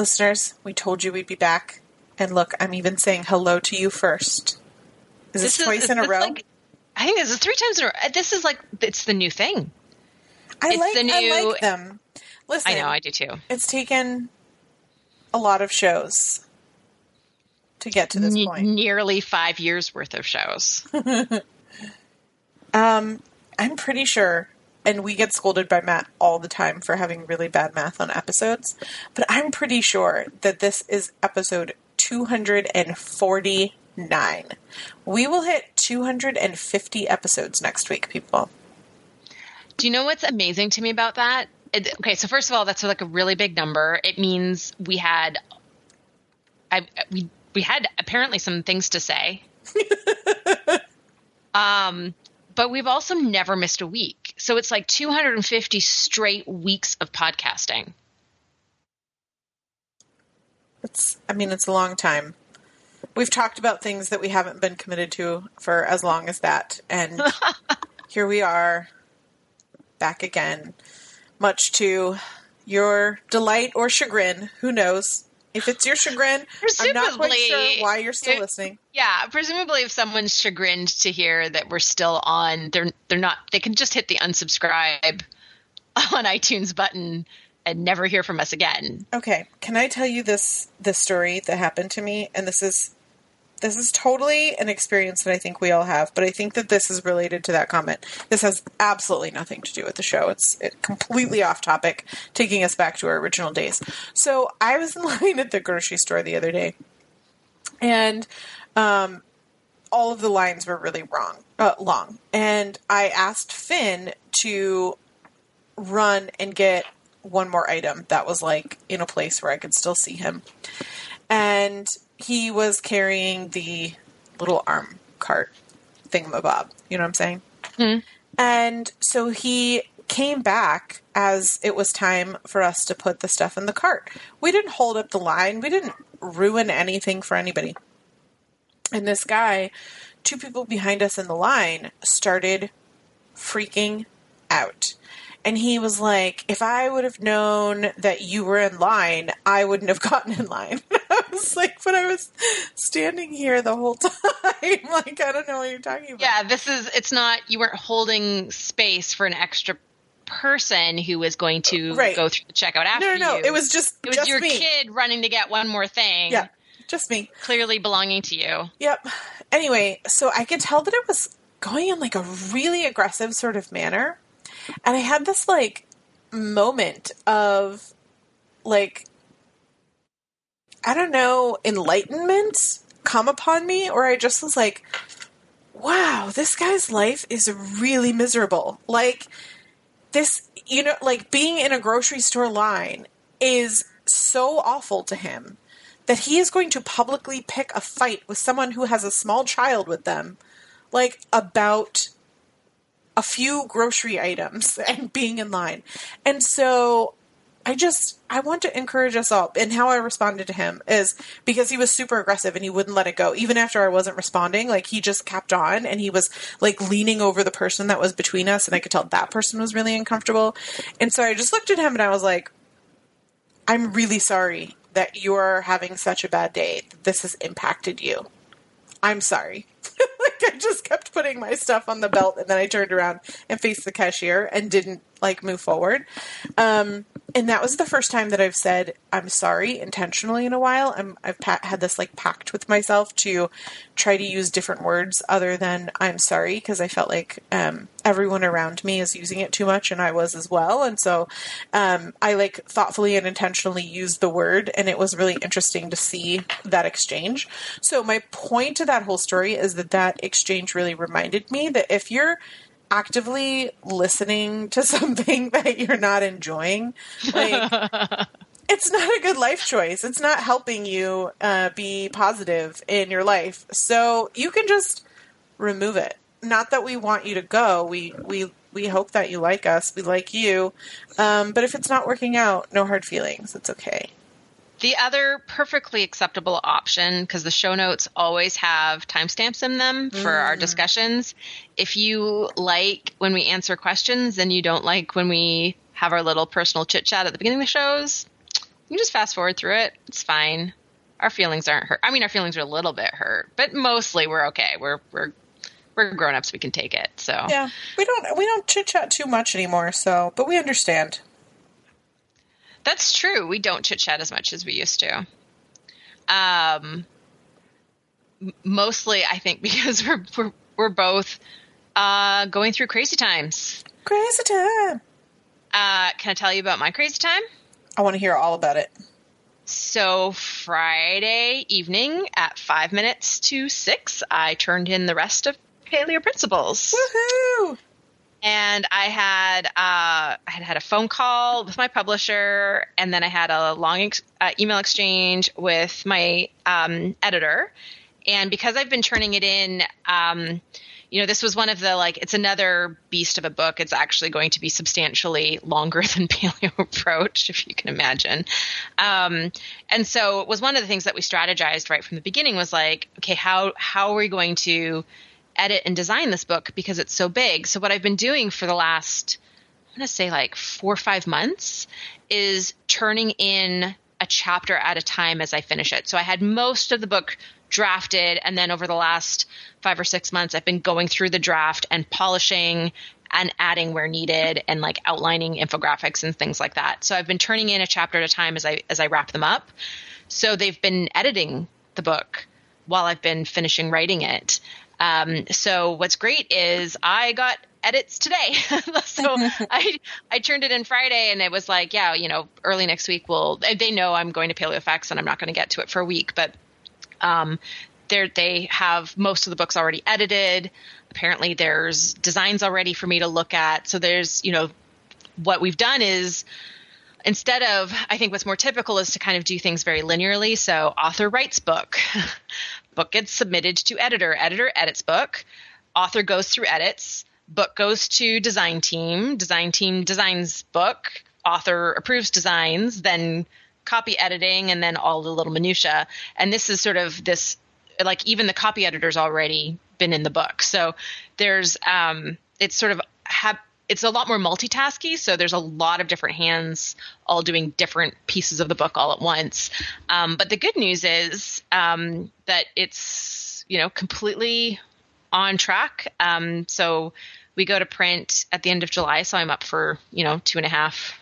Listeners, we told you we'd be back. And look, I'm even saying hello to you first. Is this, This twice is in a row? like- I think this is three times in a row. This is like it's the new thing. I it's like the I new- like them. Listen, I know, I do too. it's taken a lot of shows to get to this Ne- point. nearly five years worth of shows. Um, I'm pretty sure, and we get scolded by Matt all the time for having really bad math on episodes, but I'm pretty sure that this is episode 249. We will hit 250 episodes next week, people. Do you know what's amazing to me about that? It, okay, so first of all, that's like a really big number. It means we had, I we we had apparently some things to say. um, but we've also never missed a week, so it's like 250 straight weeks of podcasting. It's, I mean, it's a long time. We've talked about things that we haven't been committed to for as long as that, and here we are, back again, much to your delight or chagrin. Who knows? If it's your chagrin, I'm not quite sure why you're still it- listening. Yeah, presumably, if someone's chagrined to hear that we're still on, they're they're not. They can just hit the unsubscribe on iTunes button and never hear from us again. Okay, can I tell you this this story that happened to me? And this is this is totally an experience that I think we all have, but I think that this is related to that comment. This has absolutely nothing to do with the show. It's it, completely off topic, taking us back to our original days. So I was in line at the grocery store the other day, and um, all of the lines were really wrong, uh, long, and I asked Finn to run and get one more item that was like in a place where I could still see him. And he was carrying the little arm cart thingamabob. You know what I'm saying? Hmm. And so he came back as it was time for us to put the stuff in the cart. We didn't hold up the line, we didn't ruin anything for anybody. And this guy, two people behind us in the line, started freaking out. And he was like, if I would have known that you were in line, I wouldn't have gotten in line. Was like, but I was standing here the whole time. like, I don't know what you're talking about. Yeah, this is. It's not. You weren't holding space for an extra person who was going to uh, Right. go through the checkout after No, no, no. you. It was just, It was just your me. kid running to get one more thing. Yeah, just me. Clearly belonging to you. Yep. Anyway, so I could tell that it was going in like a really aggressive sort of manner. And I had this like moment of like I don't know, enlightenment come upon me or I just was like wow, this guy's life is really miserable. Like this, you know, like being in a grocery store line is so awful to him that he is going to publicly pick a fight with someone who has a small child with them, like about a few grocery items and being in line. And so I just I want to encourage us all. And how I responded to him is because he was super aggressive and he wouldn't let it go. Even after I wasn't responding, like he just kept on and he was like leaning over the person that was between us and I could tell that person was really uncomfortable. And so I just looked at him and I was like, I'm really sorry that you're having such a bad day. This has impacted you. I'm sorry. like I just kept putting my stuff on the belt and then I turned around and faced the cashier and didn't like move forward. Um, and that was the first time that I've said I'm sorry intentionally in a while. I'm, I've pa- had this like pact with myself to try to use different words other than I'm sorry because I felt like um, everyone around me is using it too much and I was as well. And so um, I like thoughtfully and intentionally used the word, and it was really interesting to see that exchange. So my point to that whole story is that that exchange really reminded me that if you're actively listening to something that you're not enjoying, like it's not a good life choice. It's not helping you uh, be positive in your life. So you can just remove it. Not that we want you to go. We we we hope that you like us. We like you. Um, but if it's not working out, no hard feelings. It's okay. The other perfectly acceptable option, because the show notes always have timestamps in them for mm. our discussions. If you like when we answer questions and you don't like when we have our little personal chit chat at the beginning of the shows, you just fast forward through it. It's fine. Our feelings aren't hurt. I mean, our feelings are a little bit hurt, but mostly we're okay. We're we're we're grown ups. We can take it. So yeah, we don't we don't chit chat too much anymore. So, but we understand. That's true. We don't chit chat as much as we used to. Um, mostly, I think because we're we're, we're both uh, going through crazy times. Crazy time. Uh, can I tell you about my crazy time? I want to hear all about it. So Friday evening at five minutes to six, I turned in the rest of Paleo Principles. Woohoo! And I had uh, I had had a phone call with my publisher, and then I had a long ex- uh, email exchange with my um, editor. And because I've been turning it in, um, you know, this was one of the like it's another beast of a book. It's actually going to be substantially longer than Paleo Approach, if you can imagine. Um, and so it was one of the things that we strategized right from the beginning was like, okay, how how are we going to edit and design this book because it's so big. So what I've been doing for the last I'm going to say like 4 or 5 months is turning in a chapter at a time as I finish it. So I had most of the book drafted and then over the last 5 or 6 months I've been going through the draft and polishing and adding where needed and like outlining infographics and things like that. So I've been turning in a chapter at a time as I as I wrap them up. So they've been editing the book while I've been finishing writing it. Um, so what's great is I got edits today. so I I turned it in Friday and it was like, yeah, you know, early next week we'll they know I'm going to PaleoFX and I'm not going to get to it for a week, but um they they have most of the books already edited. Apparently there's designs already for me to look at. So there's, you know, what we've done is instead of i think what's more typical is to kind of do things very linearly so author writes book book gets submitted to editor. Editor edits book. Author goes through edits. Book goes to design team. Design team designs book. Author approves designs then copy editing and then all the little minutia and this is sort of this like even the copy editor's already been in the book. So there's um it's sort of have it's a lot more multitasky so there's a lot of different hands all doing different pieces of the book all at once. Um, but the good news is um, that it's you know completely on track. Um, so we go to print at the end of july so i'm up for you know two and a half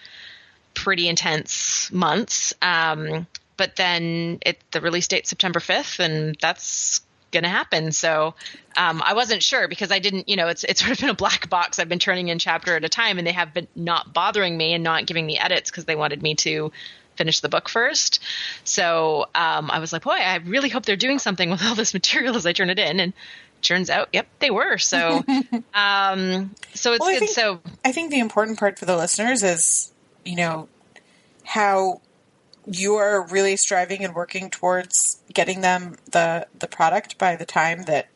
pretty intense months. Um, but then it the release date september 5th and that's going to happen. So um, I wasn't sure because I didn't, you know, it's it's sort of been a black box. I've been turning in chapter at a time, and they have been not bothering me and not giving me edits because they wanted me to finish the book first. So um, I was like, boy, I really hope they're doing something with all this material as I turn it in, and turns out, yep, they were. So, um, so it's well, good. Think, so I think the important part for the listeners is, you know, how you are really striving and working towards getting them the the product by the time that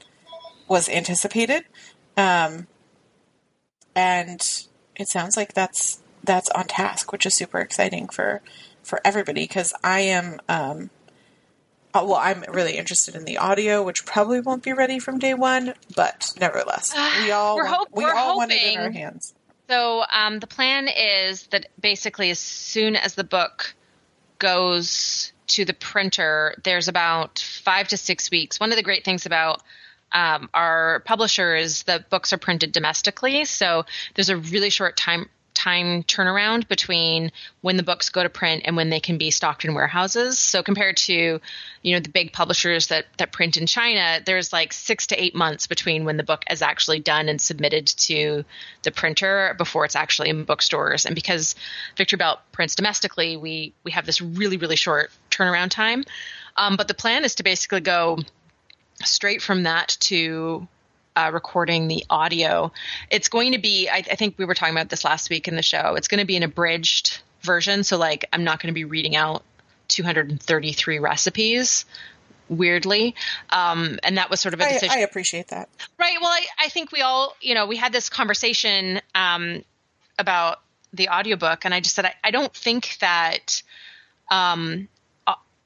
was anticipated um, and it sounds like that's that's on task which is super exciting for for everybody because i am um, uh, well i'm really interested in the audio which probably won't be ready from day one but nevertheless we all we're hope, we we're all hoping. want it in our hands so um, the plan is that basically as soon as the book goes to the printer, there's about five to six weeks. One of the great things about um, our publisher is the books are printed domestically, so there's a really short time time turnaround between when the books go to print and when they can be stocked in warehouses. So compared to, you know, the big publishers that that print in China, there's like 6 to 8 months between when the book is actually done and submitted to the printer before it's actually in bookstores. And because Victory Belt prints domestically, we we have this really really short turnaround time. Um, but the plan is to basically go straight from that to uh, recording the audio. It's going to be, I, I, think we were talking about this last week in the show. It's going to be an abridged version. So, like, I'm not going to be reading out 233 recipes. Weirdly, um, and that was sort of a decision. I, I appreciate that. Right. Well, I, I, think we all, you know, we had this conversation um, about the audiobook, and I just said I, I don't think that um,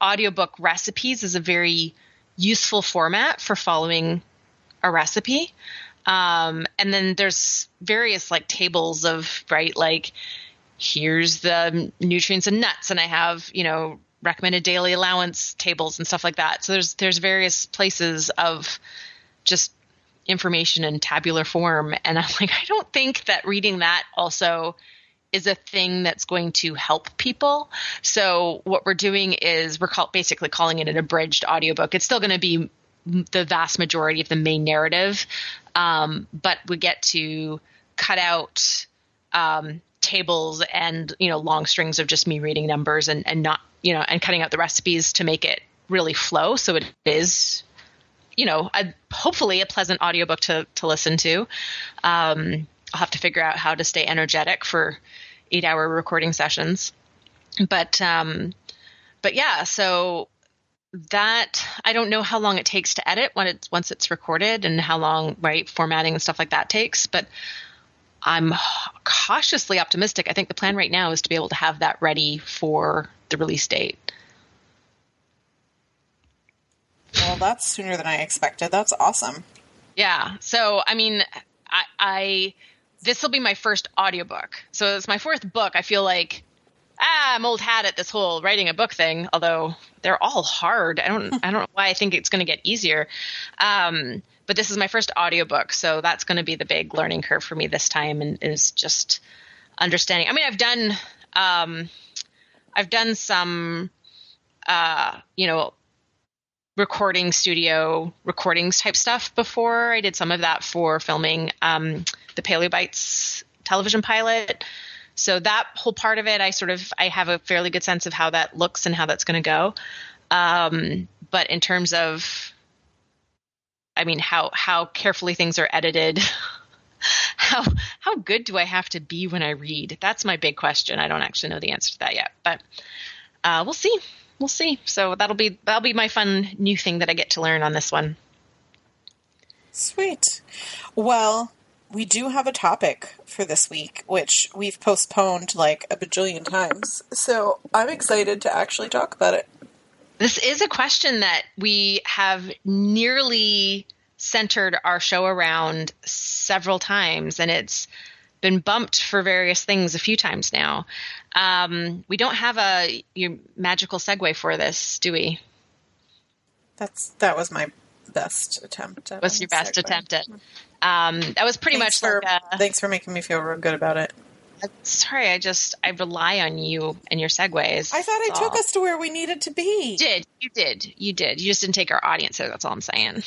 audiobook recipes is a very useful format for following a recipe. Um, and then there's various like tables of right like here's the nutrients and nuts and i have you know recommended daily allowance tables and stuff like that. So there's there's various places of just information in tabular form. And i'm like i don't think that reading that also is a thing that's going to help people. So what we're doing is we're call, basically calling it an abridged audiobook. It's still going to be the vast majority of the main narrative, um, but we get to cut out um, tables and you know long strings of just me reading numbers and and not you know and cutting out the recipes to make it really flow. So it is you know a, hopefully a pleasant audiobook to to listen to. Um, i'll have to figure out how to stay energetic for eight hour recording sessions. But um but yeah so that I don't know how long it takes to edit when it's once it's recorded and how long right formatting and stuff like that takes, but I'm cautiously optimistic. I think the plan right now is to be able to have that ready for the release date. Well, that's sooner than I expected. That's awesome. Yeah. So, I mean, I, I this will be my first audiobook. So it's my fourth book. I feel like ah, I'm old hat at this whole writing a book thing. Although they're all hard. I don't I don't know why I think it's going to get easier. Um, but this is my first audiobook, so that's going to be the big learning curve for me this time, and is just understanding. I mean, I've done um, I've done some uh, you know recording studio recordings type stuff before. I did some of that for filming um, the Paleobites television pilot. So that whole part of it, I sort of I have a fairly good sense of how that looks and how that's going to go. Um, but in terms of, I mean, how how carefully things are edited, how how good do I have to be when I read? That's my big question. I don't actually know the answer to that yet, but uh, we'll see. We'll see. So that'll be that'll be my fun new thing that I get to learn on this one. Sweet. Well, we do have a topic for this week, which we've postponed like a bajillion times. So I'm excited to actually talk about it. This is a question that we have nearly centered our show around several times, and it's been bumped for various things a few times now. Um, we don't have a magical segue for this, do we? That's that was my best attempt. At was your best segue. attempt at um, that was pretty thanks much for, like a, thanks for making me feel real good about it. Sorry, I just I rely on you and your segues. I thought I took us to where we needed to be. You did you did you did? You just didn't take our audience. So that's all I'm saying.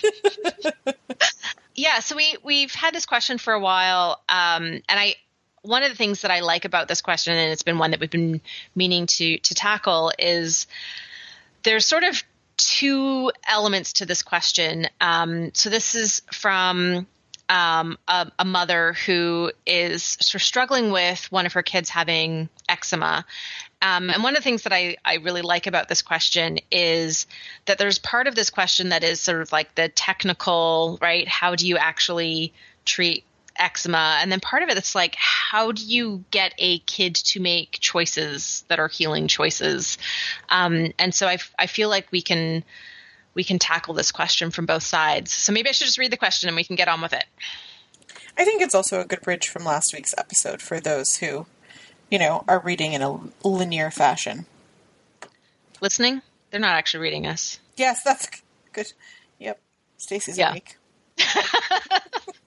yeah, so we we've had this question for a while, um, and I one of the things that I like about this question, and it's been one that we've been meaning to to tackle, is there's sort of two elements to this question. Um, so this is from um, a, a, mother who is sort of struggling with one of her kids having eczema. Um, and one of the things that I, I really like about this question is that there's part of this question that is sort of like the technical, right? How do you actually treat eczema? And then part of it, like, how do you get a kid to make choices that are healing choices? Um, and so I, I feel like we can we can tackle this question from both sides. So maybe I should just read the question and we can get on with it. I think it's also a good bridge from last week's episode for those who, you know, are reading in a linear fashion. Listening? They're not actually reading us. Yes, that's good. Yep. Stacy's yeah. awake.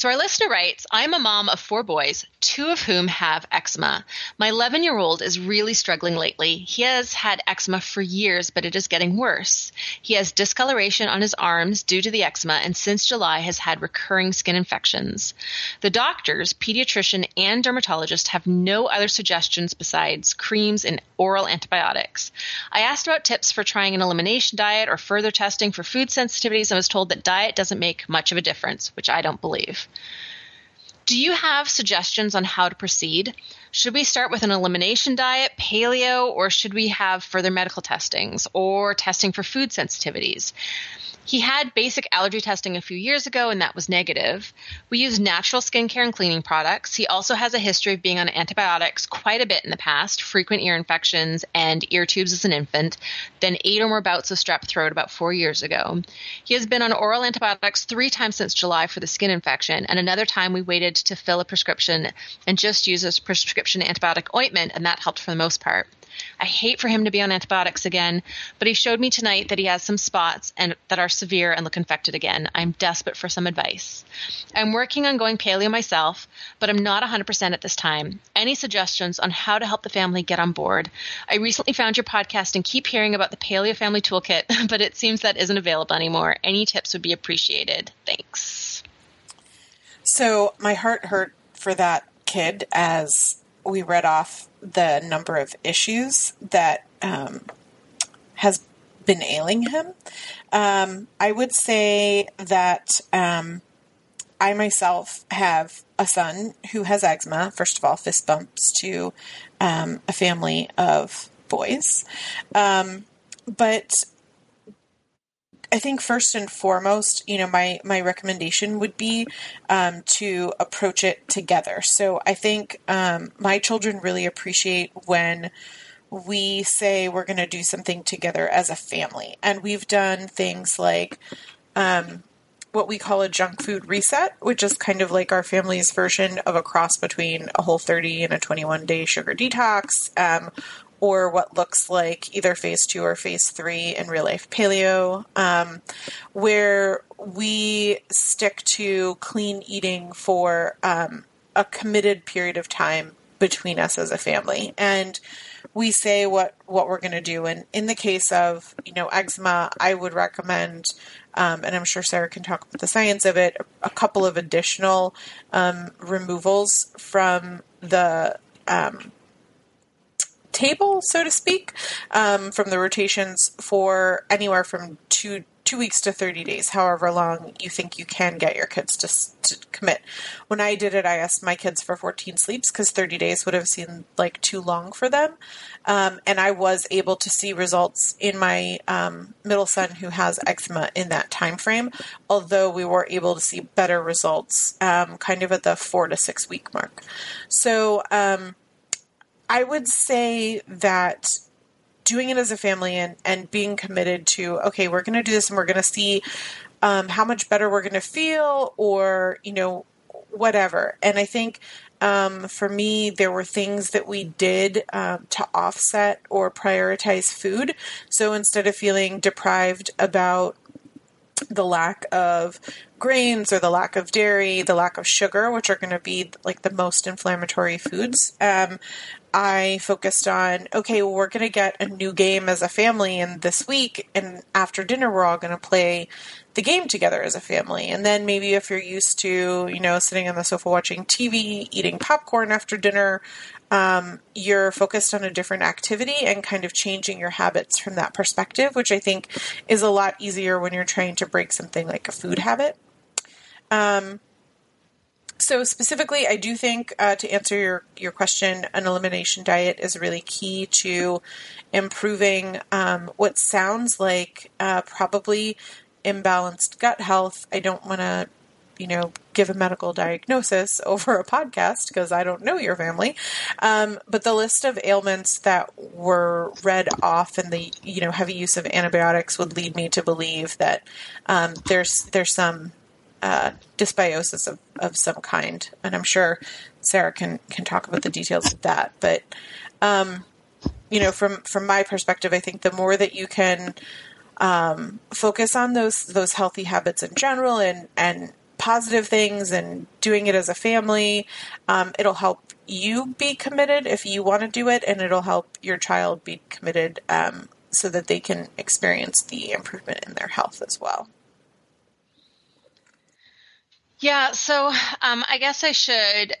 So our listener writes, I'm a mom of four boys, two of whom have eczema. My 11 year old is really struggling lately. He has had eczema for years, but it is getting worse. He has discoloration on his arms due to the eczema and since July has had recurring skin infections. The doctors, pediatrician, and dermatologist have no other suggestions besides creams and oral antibiotics. I asked about tips for trying an elimination diet or further testing for food sensitivities and was told that diet doesn't make much of a difference, which I don't believe. Do you have suggestions on how to proceed? Should we start with an elimination diet, paleo, or should we have further medical testings or testing for food sensitivities? He had basic allergy testing a few years ago, and that was negative. We use natural skincare and cleaning products. He also has a history of being on antibiotics quite a bit in the past, frequent ear infections and ear tubes as an infant, then eight or more bouts of strep throat about four years ago. He has been on oral antibiotics three times since July for the skin infection, and another time we waited to fill a prescription and just used a prescription antibiotic ointment, and that helped for the most part. I hate for him to be on antibiotics again, but he showed me tonight that he has some spots and that are severe and look infected again. I'm desperate for some advice. I'm working on going paleo myself, but I'm not 100% at this time. Any suggestions on how to help the family get on board? I recently found your podcast and keep hearing about the Paleo Family Toolkit, but it seems that isn't available anymore. Any tips would be appreciated. Thanks. So my heart hurt for that kid as we read off the number of issues that um, has been ailing him. Um, I would say that um, I myself have a son who has eczema. First of all, fist bumps to um, a family of boys. Um, but I think first and foremost, you know, my my recommendation would be um, to approach it together. So I think um, my children really appreciate when we say we're going to do something together as a family, and we've done things like. Um, what we call a junk food reset, which is kind of like our family's version of a cross between a whole 30 and a 21 day sugar detox, um, or what looks like either phase two or phase three in real life paleo, um, where we stick to clean eating for um, a committed period of time between us as a family. And we say what, what we're going to do. And in the case of, you know, eczema, I would recommend, um, and I'm sure Sarah can talk about the science of it, a couple of additional um, removals from the um, table, so to speak, um, from the rotations for anywhere from two two weeks to 30 days, however long you think you can get your kids to, to commit. When I did it, I asked my kids for 14 sleeps because 30 days would have seemed like too long for them. Um, and I was able to see results in my um, middle son who has eczema in that time frame, although we were able to see better results um, kind of at the four to six week mark. So, um, I would say that doing it as a family and, and being committed to, okay, we're going to do this and we're going to see um, how much better we're going to feel or, you know, whatever. And I think um, for me, there were things that we did um, to offset or prioritize food. So instead of feeling deprived about the lack of grains or the lack of dairy, the lack of sugar, which are going to be like the most inflammatory foods. Um, I focused on okay, well, we're going to get a new game as a family, and this week and after dinner, we're all going to play the game together as a family. And then maybe if you're used to, you know, sitting on the sofa watching TV, eating popcorn after dinner, um, you're focused on a different activity and kind of changing your habits from that perspective, which I think is a lot easier when you're trying to break something like a food habit. Um, so specifically, I do think uh, to answer your your question, an elimination diet is really key to improving um, what sounds like uh, probably imbalanced gut health. I don't want to, you know, give a medical diagnosis over a podcast because I don't know your family. Um, but the list of ailments that were read off and the you know heavy use of antibiotics would lead me to believe that um, there's there's some uh, dysbiosis of, of some kind, and I'm sure Sarah can can talk about the details of that. But um, you know, from from my perspective, I think the more that you can um, focus on those those healthy habits in general, and and positive things and doing it as a family. Um, it'll help you be committed if you want to do it, and it'll help your child be committed um, so that they can experience the improvement in their health as well. Yeah, so um, I guess I should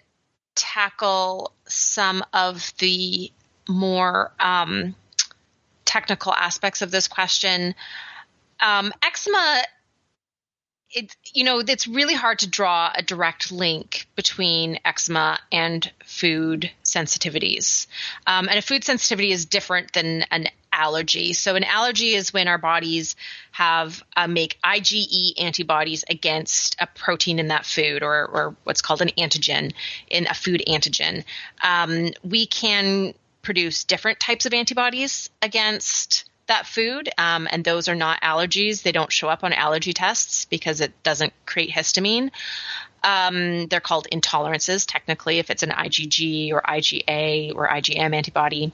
tackle some of the more um, technical aspects of this question. Um, eczema it you know it's really hard to draw a direct link between eczema and food sensitivities um, and a food sensitivity is different than an allergy so an allergy is when our bodies have uh, make IgE antibodies against a protein in that food or, or what's called an antigen in a food antigen um, we can produce different types of antibodies against that food, um, and those are not allergies. They don't show up on allergy tests because it doesn't create histamine. Um, they're called intolerances, technically, if it's an IgG or IgA or IgM antibody.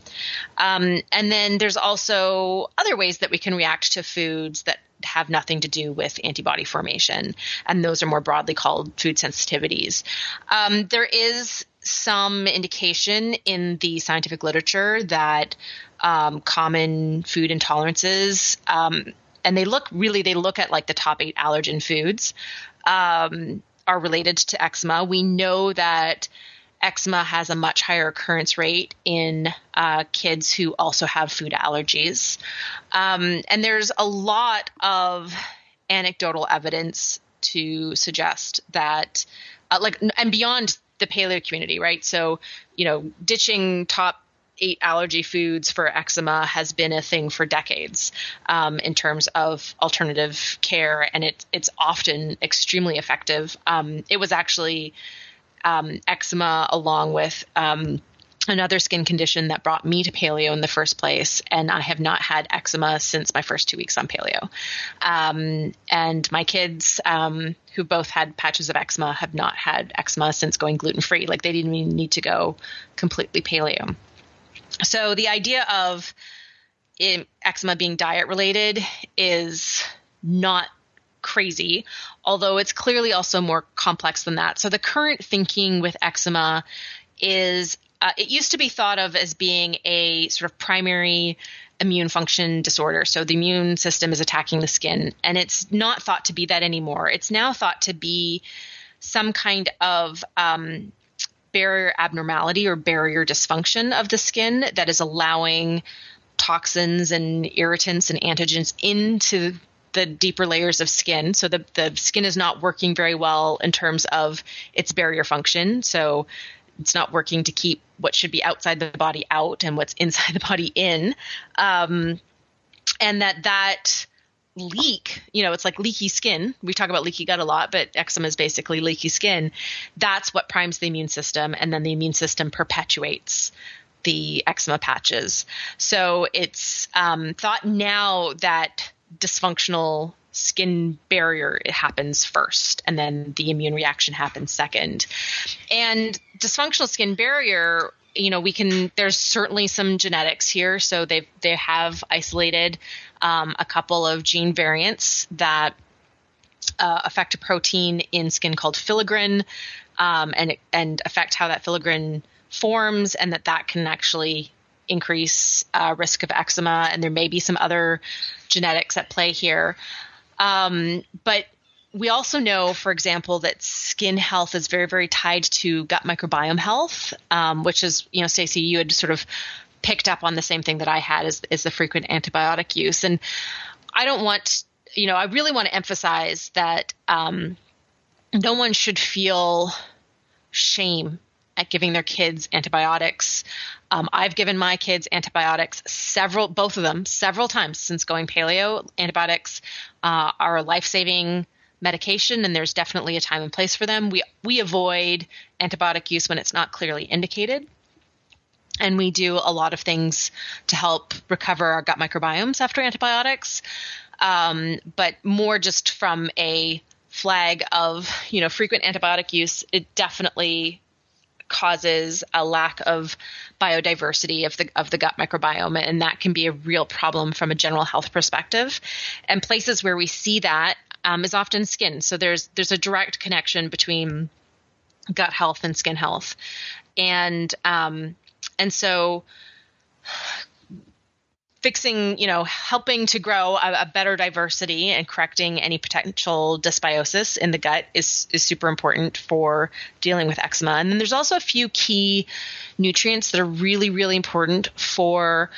Um, and then there's also other ways that we can react to foods that have nothing to do with antibody formation, and those are more broadly called food sensitivities. Um, there is some indication in the scientific literature that um, common food intolerances, um, and they look really they look at like the top eight allergen foods um, are related to eczema. We know that eczema has a much higher occurrence rate in uh, kids who also have food allergies, um, and there's a lot of anecdotal evidence to suggest that, uh, like, and beyond the paleo community, right? So, you know, ditching top eight allergy foods for eczema has been a thing for decades um, in terms of alternative care, and it, it's often extremely effective. Um, it was actually um, eczema along with um, another skin condition that brought me to paleo in the first place. And I have not had eczema since my first two weeks on paleo. Um, and my kids, um, who both had patches of eczema, have not had eczema since going gluten free. Like they didn't even need to go completely paleo. So the idea of eczema being diet related is not crazy, although it's clearly also more complex than that. So the current thinking with eczema is uh, it used to be thought of as being a sort of primary immune function disorder. So the immune system is attacking the skin, and it's not thought to be that anymore. It's now thought to be some kind of um, barrier abnormality or barrier dysfunction of the skin that is allowing toxins and irritants and antigens into the deeper layers of skin. So the, the skin is not working very well in terms of its barrier function. So it's not working to keep what should be outside the body out and what's inside the body in. Um, and that that leak, you know, it's like leaky skin. We talk about leaky gut a lot, but eczema is basically leaky skin. That's what primes the immune system, and then the immune system perpetuates the eczema patches. So it's um, thought now that dysfunctional skin barrier it happens first and then the immune reaction happens second and dysfunctional skin barrier you know we can there's certainly some genetics here so they they have isolated um, a couple of gene variants that uh, affect a protein in skin called filaggrin um, and and affect how that filaggrin forms and that that can actually increase uh, risk of eczema. And there may be some other genetics at play here. Um, but we also know, for example, that skin health is very, very tied to gut microbiome health, um, which is, you know, Stacy, you had sort of picked up on the same thing that I had is, is the frequent antibiotic use. And I don't want, you know, I really want to emphasize that um, no one should feel shame at giving their kids antibiotics. Um, I've given my kids antibiotics several, both of them, several times since going paleo. Antibiotics uh, are a life saving medication, and there's definitely a time and place for them. We we avoid antibiotic use when it's not clearly indicated. And we do a lot of things to help recover our gut microbiomes after antibiotics, um, but more just from a flag of you know frequent antibiotic use. It definitely causes a lack of biodiversity of the of the gut microbiome. And that can be a real problem from a general health perspective. And places where we see that um, is often skin. So there's there's a direct connection between gut health and skin health. And um, and so fixing, you know, helping to grow a, a, better diversity and correcting any potential dysbiosis in the gut is is super important for dealing with eczema. And then there's also a few key nutrients that are really really important for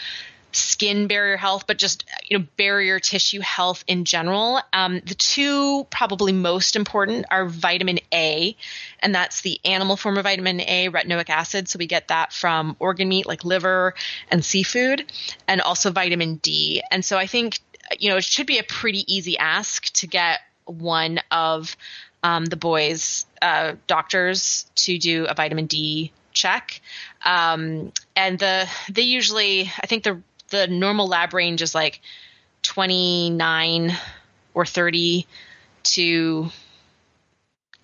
skin barrier health, but just you know barrier tissue health in general. Um, the two probably most important are vitamin A, and that's the animal form of vitamin A, retinoic acid. So we get that from organ meat like liver and seafood, and also vitamin D. And so I think you know it should be a pretty easy ask to get one of um, the boys' uh, doctors to do a vitamin D check. Um, and the they usually I think the the normal lab range is like 29 or 30 to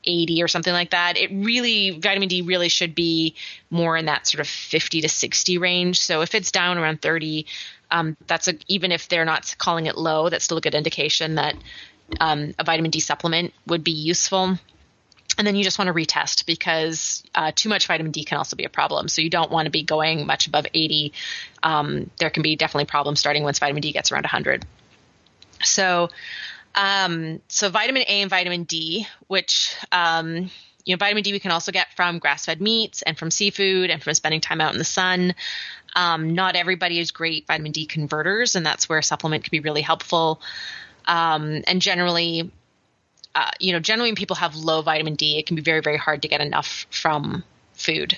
80 or something like that. It really, vitamin D really should be more in that sort of 50 to 60 range. So if it's down around 30, um, that's a, even if they're not calling it low, that's still a good indication that um, a vitamin D supplement would be useful and then you just want to retest because uh, too much vitamin D can also be a problem. So you don't want to be going much above 80. Um, there can be definitely problems starting once vitamin D gets around 100. So, um, so vitamin A and vitamin D, which um, you know, vitamin D we can also get from grass-fed meats and from seafood and from spending time out in the sun. Um, not everybody is great vitamin D converters, and that's where a supplement can be really helpful. Um, and generally, uh, you know, generally when people have low vitamin D, it can be very, very hard to get enough from food.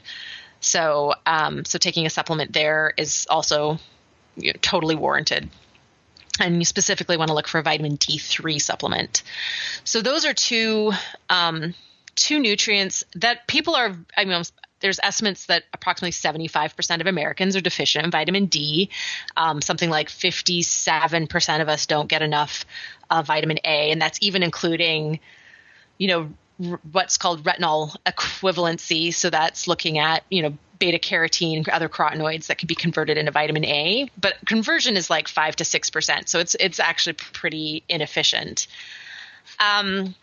So, um, so taking a supplement there is also you know, totally warranted. And you specifically want to look for a vitamin D3 supplement. So those are two um, two nutrients that people are. I mean, there's estimates that approximately 75% of Americans are deficient in vitamin D. Um, something like 57% of us don't get enough uh, vitamin A, and that's even including, you know, r- what's called retinol equivalency. So that's looking at, you know, beta carotene other carotenoids that can be converted into vitamin A. But conversion is like five to six percent, so it's it's actually pretty inefficient. Um,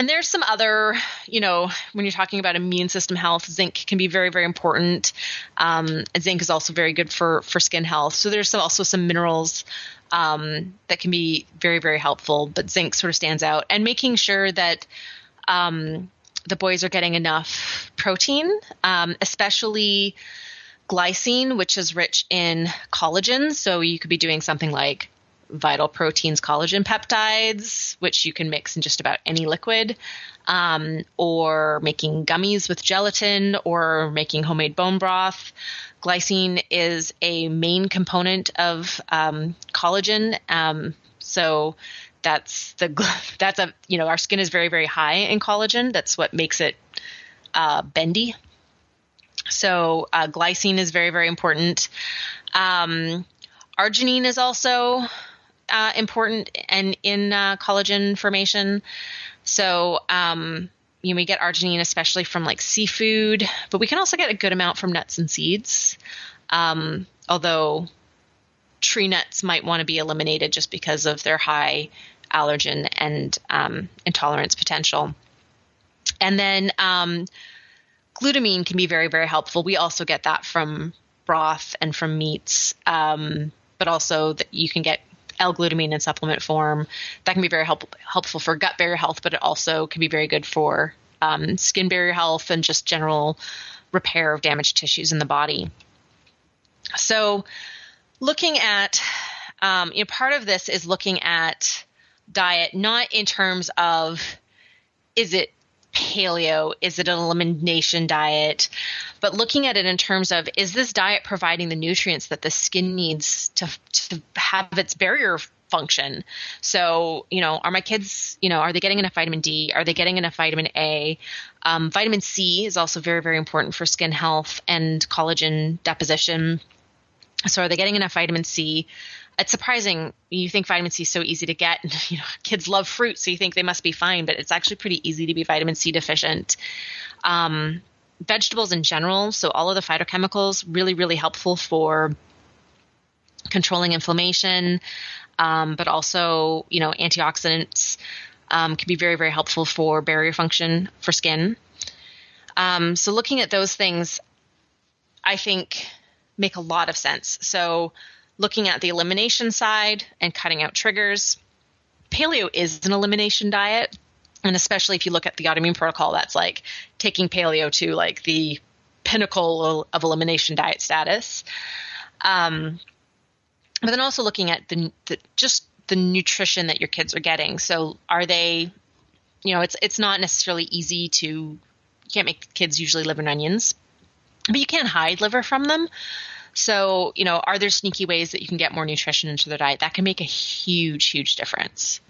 and there's some other, you know, when you're talking about immune system health, zinc can be very, very important. Um, zinc is also very good for for skin health. So there's some, also some minerals um, that can be very, very helpful. But zinc sort of stands out, and making sure that um, the boys are getting enough protein, um, especially glycine, which is rich in collagen. So you could be doing something like Vital Proteins collagen peptides, which you can mix in just about any liquid, um, or making gummies with gelatin, or making homemade bone broth. Glycine is a main component of um, collagen, um, so that's the that's a you know our skin is very very high in collagen. That's what makes it uh, bendy. So uh, glycine is very very important. Um, arginine is also uh, important and in uh, collagen formation. So um, you we get arginine especially from like seafood, but we can also get a good amount from nuts and seeds. Um, although tree nuts might want to be eliminated just because of their high allergen and um, intolerance potential. And then um, glutamine can be very, very helpful. We also get that from broth and from meats, um, but also that you can get L-glutamine in supplement form. That can be very help, helpful for gut barrier health, but it also can be very good for um, skin barrier health and just general repair of damaged tissues in the body. So, looking at, um, you know, part of this is looking at diet not in terms of is it paleo? Is it an elimination diet? But looking at it in terms of is this diet providing the nutrients that the skin needs to, to have its barrier function? So, you know, are my kids, you know, are they getting enough vitamin D? Are they getting enough vitamin A? Um, vitamin C is also very, very important for skin health and collagen deposition. So, are they getting enough vitamin C? It's surprising. You think vitamin C is so easy to get. You know, kids love fruit, so you think they must be fine, but it's actually pretty easy to be vitamin C deficient. Um, vegetables in general, so all of the phytochemicals, really, really helpful for controlling inflammation, um, but also, you know, antioxidants um, can be very, very helpful for barrier function for skin. Um, so looking at those things, I think make a lot of sense. So looking at the elimination side and cutting out triggers, paleo is an elimination diet. And especially if you look at the autoimmune protocol, that's like taking paleo to like the pinnacle of elimination diet status. Um, but then also looking at the, the just the nutrition that your kids are getting. So are they, you know, it's it's not necessarily easy to you can't make kids usually live and onions, but you can't hide liver from them. So, you know, are there sneaky ways that you can get more nutrition into their diet? That can make a huge, huge difference.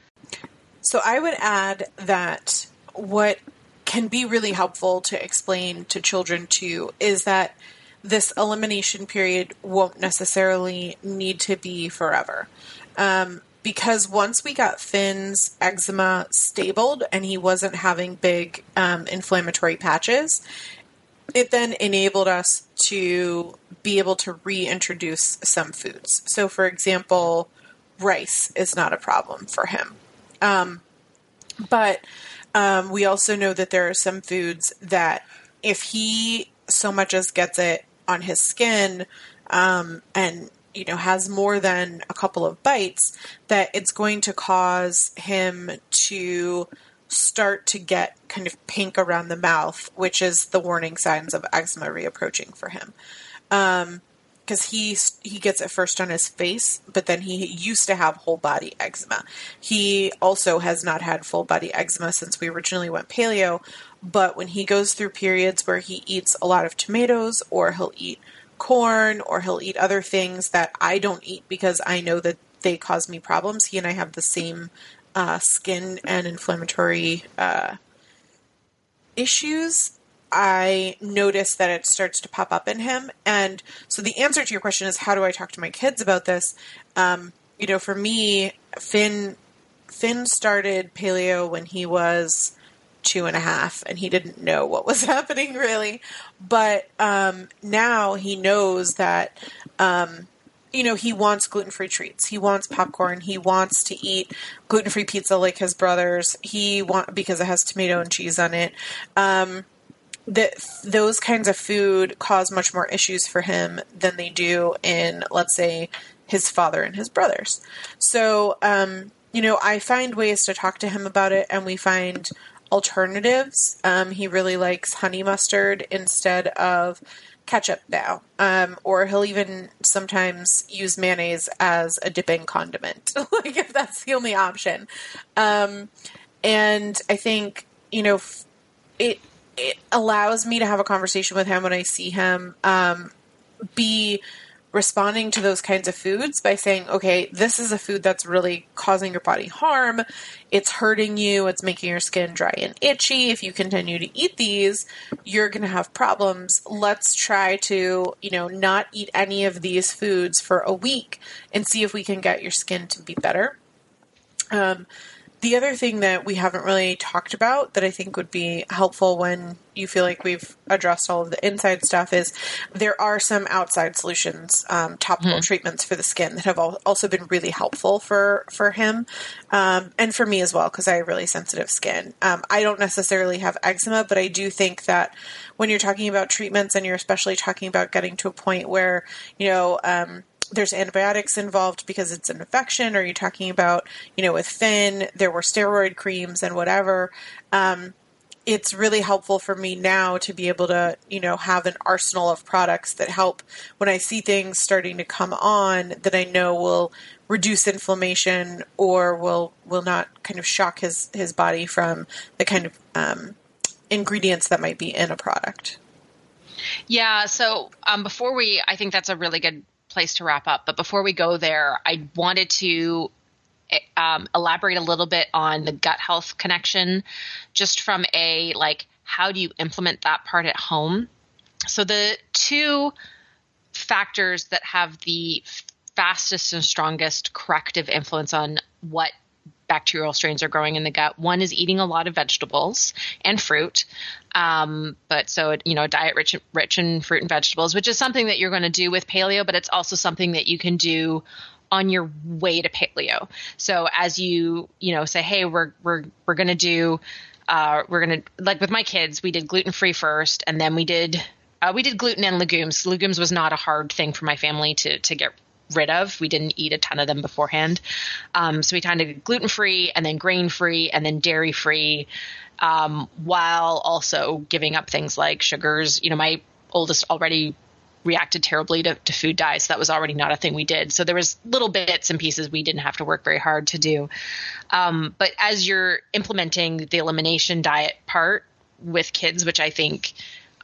So I would add that what can be really helpful to explain to children too is that this elimination period won't necessarily need to be forever. Um, because once we got Finn's eczema stabled and he wasn't having big um, inflammatory patches, it then enabled us to be able to reintroduce some foods. So, for example, rice is not a problem for him. Um, but um, we also know that there are some foods that if he so much as gets it on his skin um, and you know has more than a couple of bites that it's going to cause him to start to get kind of pink around the mouth which is the warning signs of eczema reapproaching for him um, because he he gets it first on his face, but then he used to have whole body eczema. He also has not had full body eczema since we originally went paleo, but when he goes through periods where he eats a lot of tomatoes or he'll eat corn or he'll eat other things that I don't eat because I know that they cause me problems. He and I have the same uh, skin and inflammatory uh, issues I notice that it starts to pop up in him. And so the answer to your question is how do I talk to my kids about this? Um, you know, for me, Finn Finn started paleo when he was two and a half and he didn't know what was happening really. But um, now he knows that um, you know, he wants gluten free treats. He wants popcorn. He wants to eat gluten free pizza like his brothers. He want because it has tomato and cheese on it. Um, that those kinds of food cause much more issues for him than they do in, let's say, his father and his brothers. So, um, you know, I find ways to talk to him about it, and we find alternatives. Um, he really likes honey mustard instead of ketchup now, um, or he'll even sometimes use mayonnaise as a dipping condiment, like if that's the only option. Um, and I think you know it it allows me to have a conversation with him when I see him. Um, be responding to those kinds of foods by saying, okay, this is a food that's really causing your body harm. It's hurting you. It's making your skin dry and itchy. If you continue to eat these, you're going to have problems. Let's try to, you know, not eat any of these foods for a week and see if we can get your skin to be better. Um, the other thing that we haven't really talked about that I think would be helpful when you feel like we've addressed all of the inside stuff is there are some outside solutions, um, topical mm-hmm. treatments for the skin that have also been really helpful for for him um, and for me as well because I have really sensitive skin. Um, I don't necessarily have eczema, but I do think that when you're talking about treatments and you're especially talking about getting to a point where you know um, there's antibiotics involved because it's an infection? Are you talking about, you know, with Finn, there were steroid creams and whatever? Um, it's really helpful for me now to be able to, you know, have an arsenal of products that help when I see things starting to come on that I know will reduce inflammation or will will not kind of shock his his body from the kind of um, ingredients that might be in a product. Yeah. So um, before we, I think that's a really good place to wrap up. But before we go there, I wanted to um, elaborate a little bit on the gut health connection, just from a like, how do you implement that part at home? So the two factors that have the fastest and strongest corrective influence on what bacterial strains are growing in the gut. One is eating a lot of vegetables and fruit. Um, but so, you know, a diet rich, rich in fruit and vegetables, which is something that you're going to do with paleo, but it's also something that you can do on your way to paleo. So as you, you know, say, hey, we're, we're, we're going to do, uh, we're going to, like with my kids, we did gluten free first, and then we did, uh, we did gluten and legumes. Legumes was not a hard thing for my family to, to get rid of. We didn't eat a ton of them beforehand. Um, so we kind of gluten free and then grain free and then dairy free, um, while also giving up things like sugars. You know, my oldest already reacted terribly to, to food dyes. So that was already not a thing we did. So there was little bits and pieces we didn't have to work very hard to do. Um, but as you're implementing the elimination diet part with kids, which I think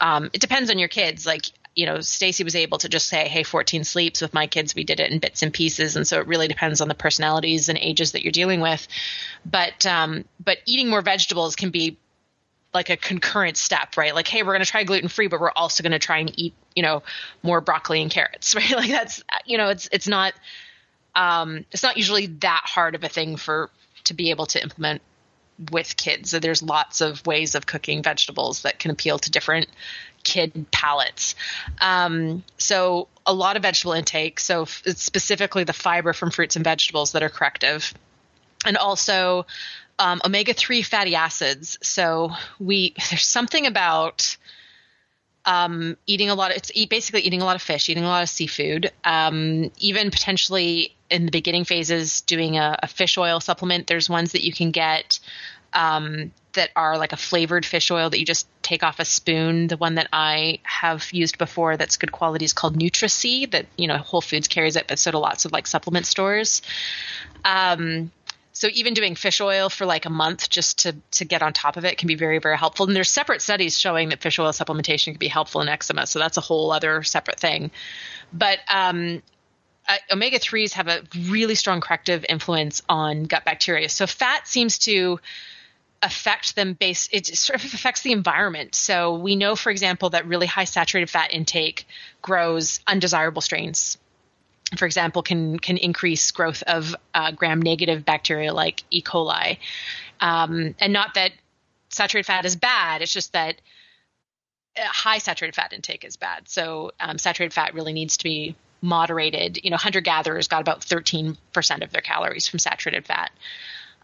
um, it depends on your kids. Like you know, Stacy was able to just say, "Hey, 14 sleeps." With my kids, we did it in bits and pieces, and so it really depends on the personalities and ages that you're dealing with. But um, but eating more vegetables can be like a concurrent step, right? Like, hey, we're going to try gluten free, but we're also going to try and eat, you know, more broccoli and carrots, right? Like that's, you know, it's it's not um, it's not usually that hard of a thing for to be able to implement with kids. So there's lots of ways of cooking vegetables that can appeal to different kid palates. Um, so a lot of vegetable intake. So f- specifically the fiber from fruits and vegetables that are corrective, and also um, omega three fatty acids. So we there's something about um, eating a lot of it's eat, basically eating a lot of fish, eating a lot of seafood, um, even potentially in the beginning phases doing a, a, fish oil supplement. There's ones that you can get um, that are like a flavored fish oil that you just take off a spoon. The one that I have used before that's good quality is called NutraSea. That you know Whole Foods carries it, but so do lots of like supplement stores. Um, so even doing fish oil for like a month just to to get on top of it can be very very helpful. And there's separate studies showing that fish oil supplementation can be helpful in eczema. So that's a whole other separate thing. But um, uh, omega 3s have a really strong corrective influence on gut bacteria. So fat seems to affect them based it sort of affects the environment so we know for example that really high saturated fat intake grows undesirable strains for example, can can increase growth of uh, gram-negative bacteria like E. coli. Um, and not that saturated fat is bad; it's just that uh, high saturated fat intake is bad. So um, saturated fat really needs to be moderated. You know, hunter gatherers got about 13% of their calories from saturated fat.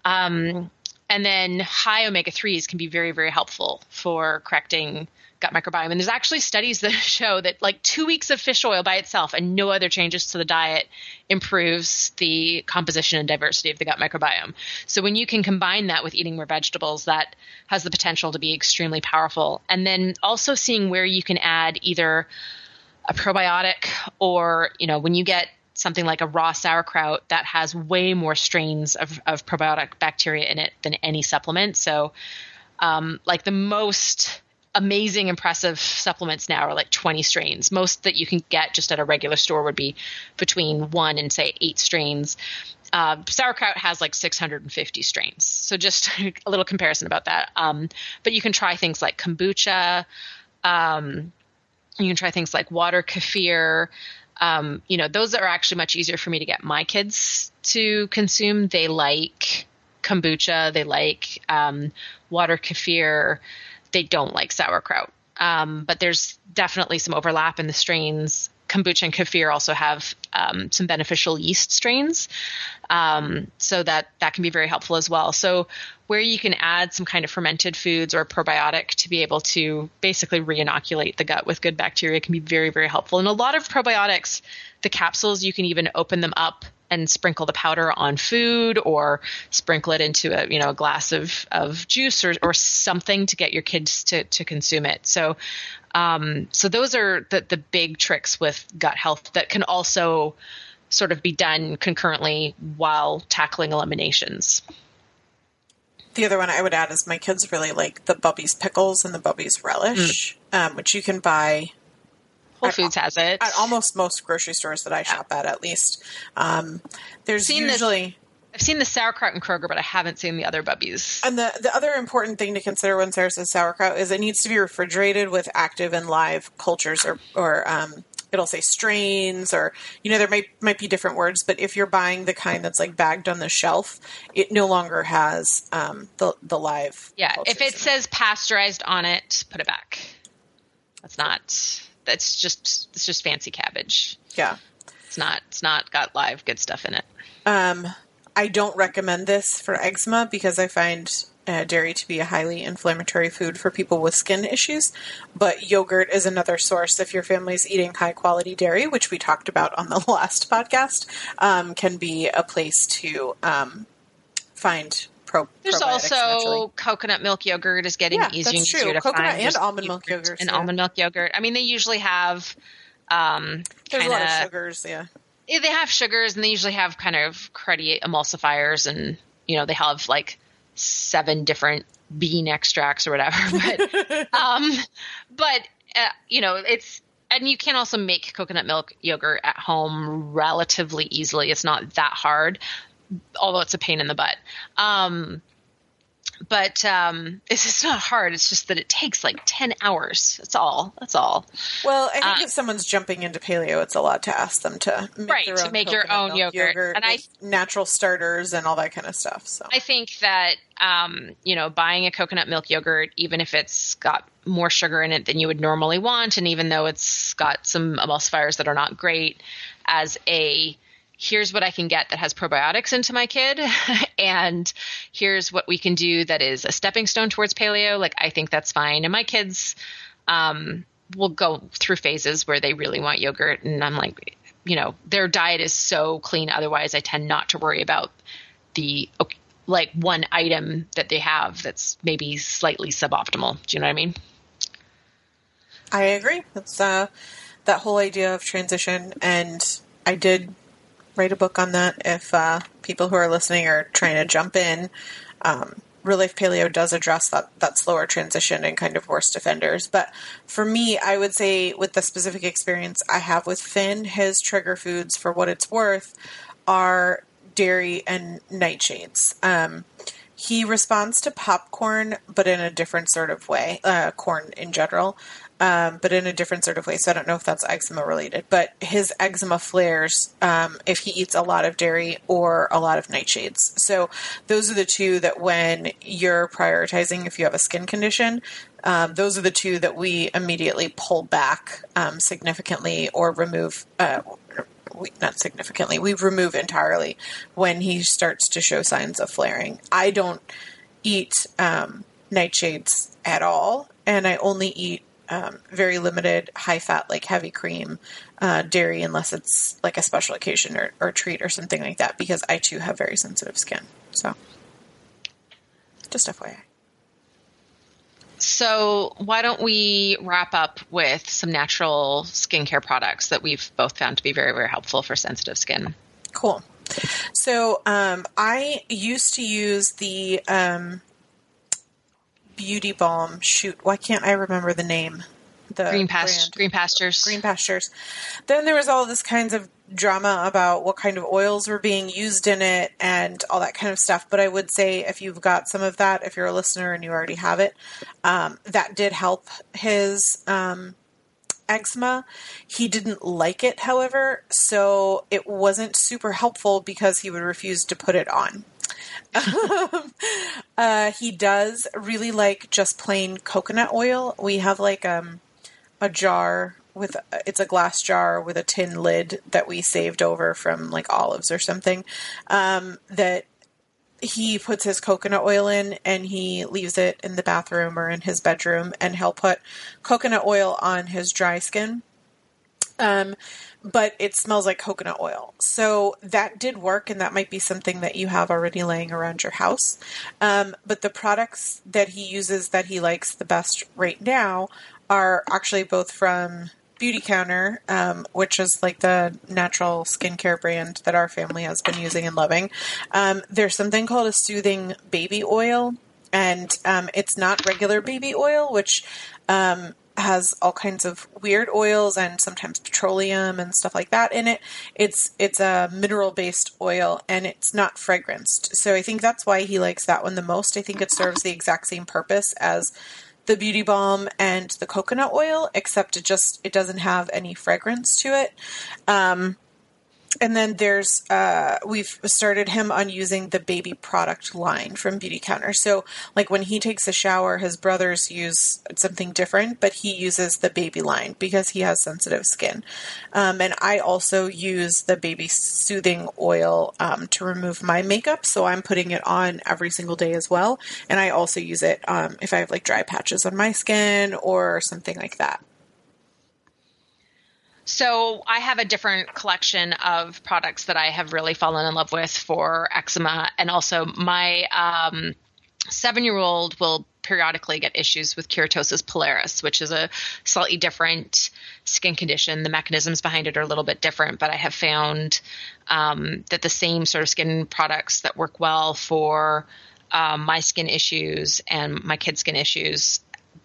Um, and then high omega 3s can be very, very helpful for correcting gut microbiome. And there's actually studies that show that like two weeks of fish oil by itself and no other changes to the diet improves the composition and diversity of the gut microbiome. So when you can combine that with eating more vegetables, that has the potential to be extremely powerful. And then also seeing where you can add either a probiotic or, you know, when you get something like a raw sauerkraut that has way more strains of, of probiotic bacteria in it than any supplement. So, um, like the most amazing, impressive supplements now are like 20 strains. Most that you can get just at a regular store would be between one and say eight strains. Uh, sauerkraut has like 650 strains. So just a little comparison about that. Um, but you can try things like kombucha. Um, you can try things like water kefir. Um, you know, those are actually much easier for me to get my kids to consume. They like kombucha. They like um, water kefir they don't like sauerkraut. Um, but there's definitely some overlap in the strains. Kombucha and kefir also have um, some beneficial yeast strains, um, so that that can be very helpful as well. So where you can add some kind of fermented foods or probiotic to be able to basically re-inoculate the gut with good bacteria can be very very helpful. And a lot of probiotics, the capsules you can even open them up and sprinkle the powder on food or sprinkle it into a you know a glass of, of juice or, or something to get your kids to, to consume it. So um, so those are the, the big tricks with gut health that can also sort of be done concurrently while tackling eliminations. The other one I would add is my kids really like the Bubbies pickles and the Bubbies relish, mm. um, which you can buy Whole Foods has it. At almost most grocery stores that I shop at, at least. Um, there's seen usually. I've seen the sauerkraut in Kroger, but I haven't seen the other bubbies. And the, the other important thing to consider when Sarah says sauerkraut is it needs to be refrigerated with active and live cultures or, or um, it'll say strains or you know there might might be different words but if you're buying the kind that's like bagged on the shelf it no longer has um, the the live Yeah, if it says pasteurized on it, put it back. That's not. That's just. It's just fancy cabbage. yeah It's not. It's not got live good stuff in it. um, i don't recommend this for eczema because i find uh, dairy to be a highly inflammatory food for people with skin issues but yogurt is another source if your family's eating high quality dairy which we talked about on the last podcast um, can be a place to um, find pro There's also naturally. coconut milk yogurt is getting Yeah, easier that's and true. easier to Coconut find. and There's almond milk yogurt, and yeah. almond milk yogurt. I mean, they usually have um, There's kind a lot of of sugars, yeah. Yeah, they have sugars and they usually have kind of cruddy emulsifiers and you know they have like seven different bean extracts or whatever but um but uh, you know it's and you can also make coconut milk yogurt at home relatively easily it's not that hard although it's a pain in the butt. Um but um it's, it's not hard. It's just that it takes like 10 hours. That's all. That's all. Well, I think Uh, if someone's jumping into paleo, it's a lot to ask them to make Right, their to make your own milk yogurt. And I- natural starters and all that kind of stuff. So. I think that um, you know buying a coconut milk yogurt, even if it's got more sugar in it than you would normally want, and even though it's got some emulsifiers that are not great, as a here's what I can get that has probiotics into my kid, and here's what we can do that is a stepping stone towards paleo. Like I think that's fine, and my kids um, will go through phases where they really want yogurt, and I'm like, you know, their diet is so clean. Otherwise, I tend not to worry about the like one item that they have that's maybe slightly suboptimal. Do you know what I mean? I agree. That's uh, that whole idea of transition, and I did write a book on that. If uh, people who are listening are trying to jump in, um, Real Life Paleo does address that that slower transition and kind of worst offenders. But for me, I would say with the specific experience I have with Finn, his trigger foods, for what it's worth, are dairy and nightshades. Um, he responds to popcorn, but in a different sort of way. Uh, corn in general, um, but in a different sort of way. So I don't know if that's eczema related. But his eczema flares um, if he eats a lot of dairy or a lot of nightshades. So those are the two that when you're prioritizing if you have a skin condition, um, those are the two that we immediately pull back um, significantly or remove. Uh, we, not significantly, we remove entirely when he starts to show signs of flaring. I don't eat um, nightshades at all, and I only eat um, very limited high fat, like heavy cream uh, dairy, unless it's like a special occasion or, or treat or something like that, because I too have very sensitive skin. So, just FYI. So why don't we wrap up with some natural skincare products that we've both found to be very, very helpful for sensitive skin? Cool. So um, I used to use the um, beauty balm. Shoot, why can't I remember the name? The Green past green pastures. Green pastures. Then there was all this kinds of drama about what kind of oils were being used in it and all that kind of stuff. But I would say if you've got some of that, if you're a listener and you already have it, um, that did help his um, eczema. He didn't like it, however, so it wasn't super helpful because he would refuse to put it on. uh, he does really like just plain coconut oil. We have like um, a jar with it's a glass jar with a tin lid that we saved over from like olives or something um, that he puts his coconut oil in and he leaves it in the bathroom or in his bedroom and he'll put coconut oil on his dry skin um, but it smells like coconut oil. So that did work, and that might be something that you have already laying around your house. Um, but the products that he uses that he likes the best right now are actually both from Beautycounter, um, which is like the natural skincare brand that our family has been using and loving. Um, there's something called a soothing baby oil, and um, it's not regular baby oil, which um, has all kinds of weird oils and sometimes petroleum and stuff like that in it. It's it's a mineral based oil and it's not fragranced. So I think that's why he likes that one the most. I think it serves the exact same purpose as the beauty balm and the coconut oil, except it just it doesn't have any fragrance to it. Um, and then there's uh, we've started him on using the baby product line from Beautycounter. So like when he takes a shower, his brothers use something different, but he uses the baby line because he has sensitive skin. Um, and I also use the baby soothing oil um, to remove my makeup, so I'm putting it on every single day as well. And I also use it um, if I have like dry patches on my skin or something like that. So I have a different collection of products that I have really fallen in love with for eczema, and also my um, seven-year-old will periodically get issues with keratosis pilaris, which is a slightly different skin condition. The mechanisms behind it are a little bit different, but I have found um, that the same sort of skin products that work well for um, my skin issues and my kids' skin issues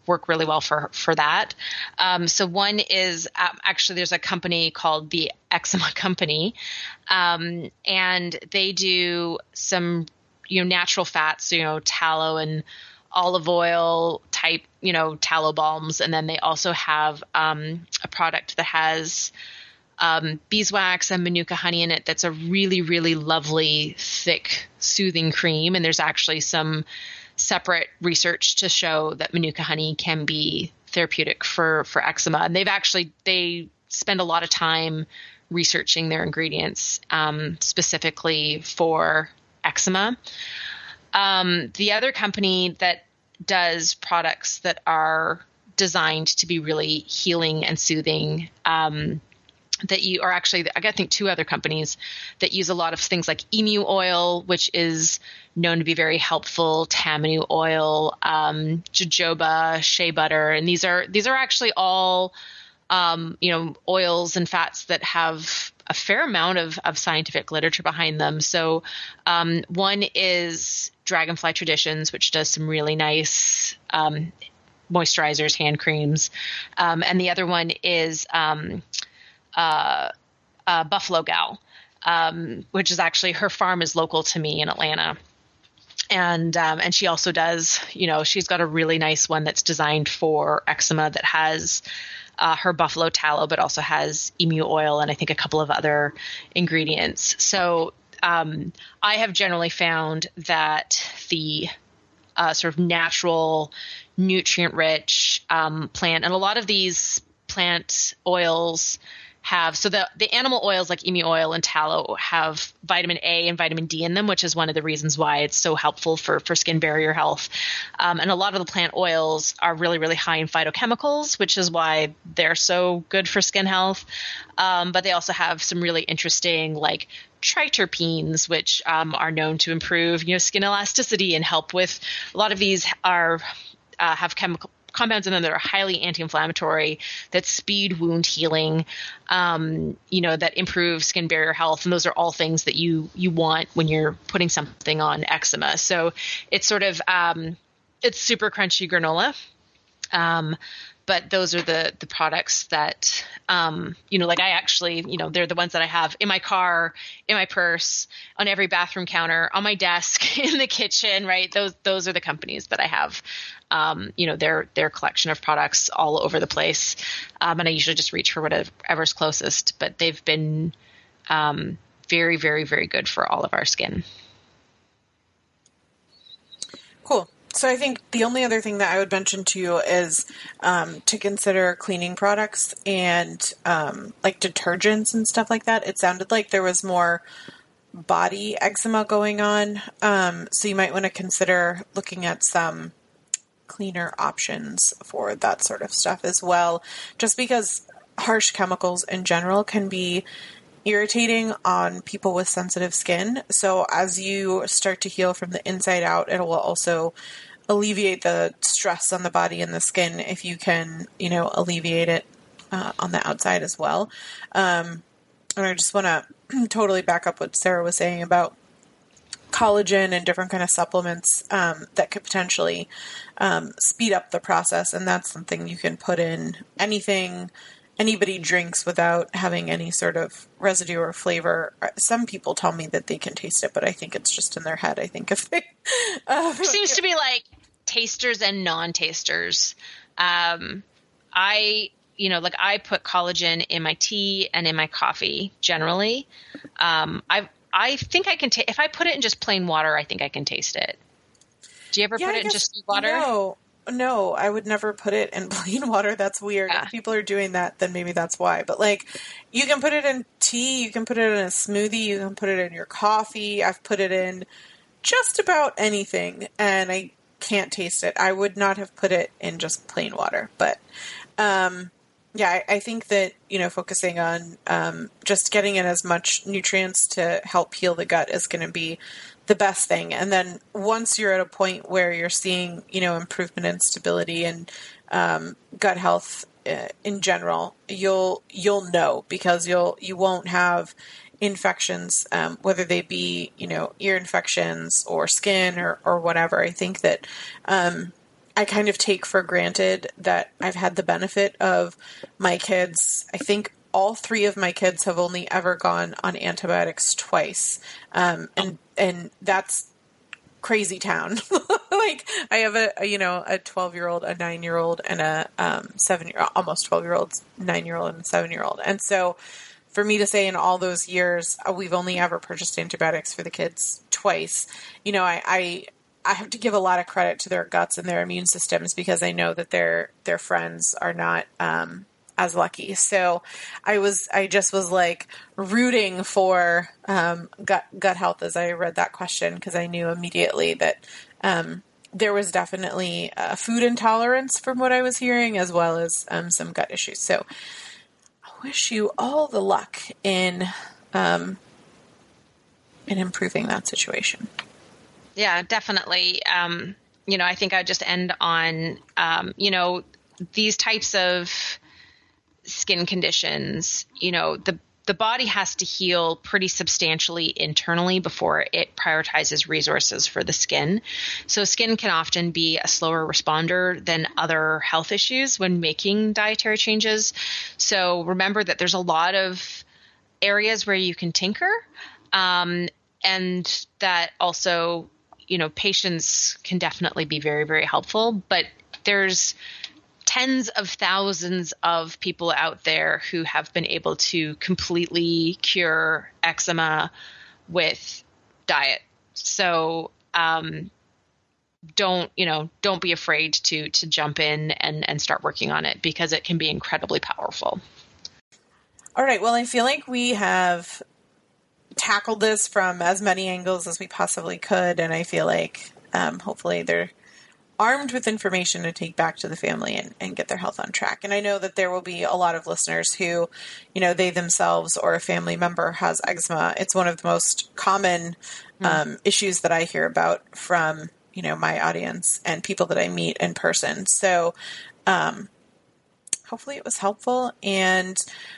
work really well for for that. Um, so one is um, actually there's a company called the Eczema Company, um, and they do some you know natural fats, you know tallow and olive oil type you know tallow balms, and then they also have um, a product that has um, beeswax and manuka honey in it that's a really really lovely thick soothing cream. And there's actually some separate research to show that manuka honey can be therapeutic for for eczema. And they've actually they spend a lot of time researching their ingredients um, specifically for eczema. Um, the other company that does products that are designed to be really healing and soothing um, that you are actually I think two other companies that use a lot of things like emu oil, which is known to be very helpful, tamanu oil, um, jojoba, shea butter, and these are these are actually all um, you know oils and fats that have a fair amount of, of scientific literature behind them. So um, one is Dragonfly Traditions, which does some really nice um, moisturizers, hand creams, um, and the other one is um, uh, uh, Buffalo Gal, um, which is actually her farm is local to me in Atlanta. And um, and she also does, you know, she's got a really nice one that's designed for eczema that has uh, her buffalo tallow, but also has emu oil and I think a couple of other ingredients. So um, I have generally found that the uh, sort of natural, nutrient rich um, plant, and a lot of these plant oils have so the the animal oils like emu oil and tallow have vitamin A and vitamin D in them, which is one of the reasons why it's so helpful for for skin barrier health. Um, and a lot of the plant oils are really really high in phytochemicals, which is why they're so good for skin health. Um, but they also have some really interesting like triterpenes, which um, are known to improve you know skin elasticity and help with a lot of these are uh, have chemical compounds in them that are highly anti-inflammatory, that speed wound healing, um, you know, that improve skin barrier health, and those are all things that you you want when you're putting something on eczema. So it's sort of um, it's super crunchy granola. Um, but those are the the products that um, you know like i actually you know they're the ones that i have in my car in my purse on every bathroom counter on my desk in the kitchen right? Those those are the companies that i have. Um, you know their their collection of products all over the place. Um, and i usually just reach for whatever's closest but they've been um, very very very good for all of our skin. Cool so I think the only other thing that I would mention to you is um, to consider cleaning products and um, like detergents and stuff like that. It sounded like there was more body eczema going on, um, so you might want to consider looking at some cleaner options for that sort of stuff as well. Just because harsh chemicals in general can be irritating on people with sensitive skin. So as you start to heal from the inside out, it will also alleviate the stress on the body and the skin if you can, you know, alleviate it uh, on the outside as well. Um, and I just want to totally back up what Sarah was saying about collagen and different kind of supplements um, that could potentially um, speed up the process and that's something you can put in anything anybody drinks without having any sort of residue or flavor. Some people tell me that they can taste it, but I think it's just in their head. I think if they uh, seems to be like tasters and non-tasters. Um, I, you know, like I put collagen in my tea and in my coffee generally. Um, I I think I can taste if I put it in just plain water. I think I can taste it. Do you ever Yeah, put I it in just water? No, no, I would never put it in plain water. That's weird. Yeah. If people are doing that, then maybe that's why. But like, you can put it in tea, you can put it in a smoothie, you can put it in your coffee. I've put it in just about anything, and I can't taste it. I would not have put it in just plain water, but um, yeah, I, I think that you know focusing on um, just getting in as much nutrients to help heal the gut is going to be the best thing. And then once you're at a point where you're seeing you know improvement in stability and um, gut health uh, in general, you'll you'll know because you'll you won't have infections, um, whether they be you know ear infections or skin or or whatever. I think that um, I kind of take for granted that I've had the benefit of my kids. I think all three of my kids have only ever gone on antibiotics twice, um, and and that's crazy town. like I have a, a you know a twelve year old, a nine year old, and a um, seven year almost twelve year old, nine year old, and a seven year old, and so. For me to say in all those years, uh, we've only ever purchased antibiotics for the kids twice. You know, I, I I have to give a lot of credit to their guts and their immune systems because I know that their their friends are not um, as lucky. So I was I just was like rooting for um, gut gut health as I read that question because I knew immediately that um, there was definitely uh, food intolerance from what I was hearing as well as um, some gut issues. So wish you all the luck in um, in improving that situation. Yeah, definitely. Um, you know, I think I'd just end on, um, you know, these types of skin conditions, you know, the the body has to heal pretty substantially internally before it prioritizes resources for the skin. So skin can often be a slower responder than other health issues when making dietary changes. So remember that there's a lot of areas where you can tinker. Um, and that also you know patience can definitely be very very helpful but there's tens of thousands of people out there who have been able to completely cure eczema with diet so um, don't you know don't be afraid to to jump in and and start working on it because it can be incredibly powerful All right. Well, I feel like we have tackled this from as many angles as we possibly could, and I feel like um, hopefully they're armed with information to take back to the family and, and get their health on track. And I know that there will be a lot of listeners who, you know, they themselves or a family member has eczema. It's one of the most common um, issues that I hear about from, you know, my audience and people that I meet in person. So, um, hopefully it was helpful and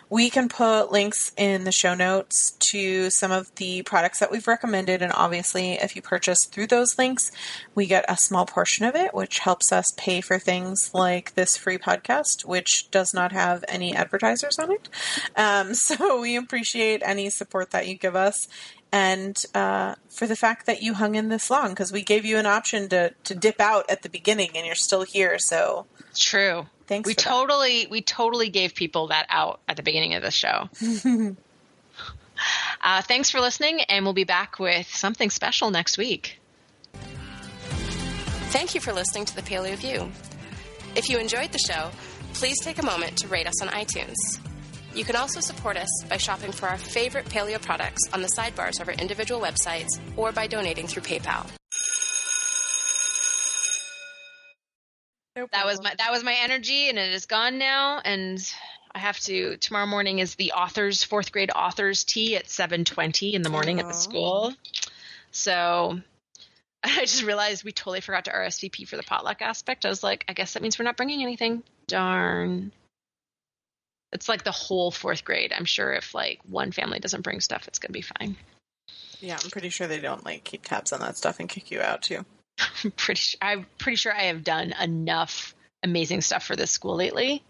we can put links in the show notes to some of the products that we've recommended and obviously if you purchase through those links we get a small portion of it which helps us pay for things like this free podcast which does not have any advertisers on it. Um, so we appreciate any support that you give us and uh, for the fact that you hung in this long because we gave you an option to, to dip out at the beginning and you're still here so true Thanks we for that. totally we totally gave people that out at the beginning of the show uh, thanks for listening and we'll be back with something special next week Thank you for listening to the Paleo View. If you enjoyed the show, please take a moment to rate us on iTunes. You can also support us by shopping for our favorite paleo products on the sidebars of our individual websites or by donating through PayPal. that was my that was my energy and it is gone now and i have to tomorrow morning is the authors fourth grade authors tea at 7.20 in the morning at the school. So i just realized we totally forgot to rsvp for the potluck aspect. I was like i guess that means we're not bringing anything. Darn it's like the whole fourth grade i'm sure if like one family doesn't bring stuff it's going to be fine Yeah, I'm pretty sure they don't like keep tabs on that stuff and kick you out too. I'm pretty sure I'm pretty sure I have done enough amazing stuff for this school lately.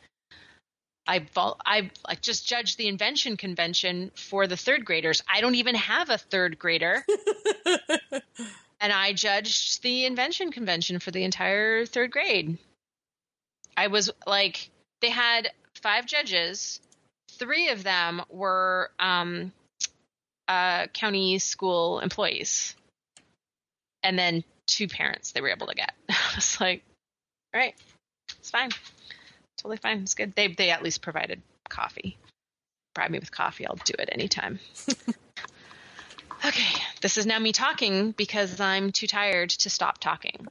I I like just judged the invention convention for the third graders. I don't even have a third grader. and I judged the invention convention for the entire third grade. I was like, they had five judges. Three of them were um, uh, county school employees, and then two parents they were able to get. I was like, all right, it's fine, totally fine. It's good. They they at least provided coffee. Bribe me with coffee, I'll do it anytime. okay, this is now me talking because I'm too tired to stop talking.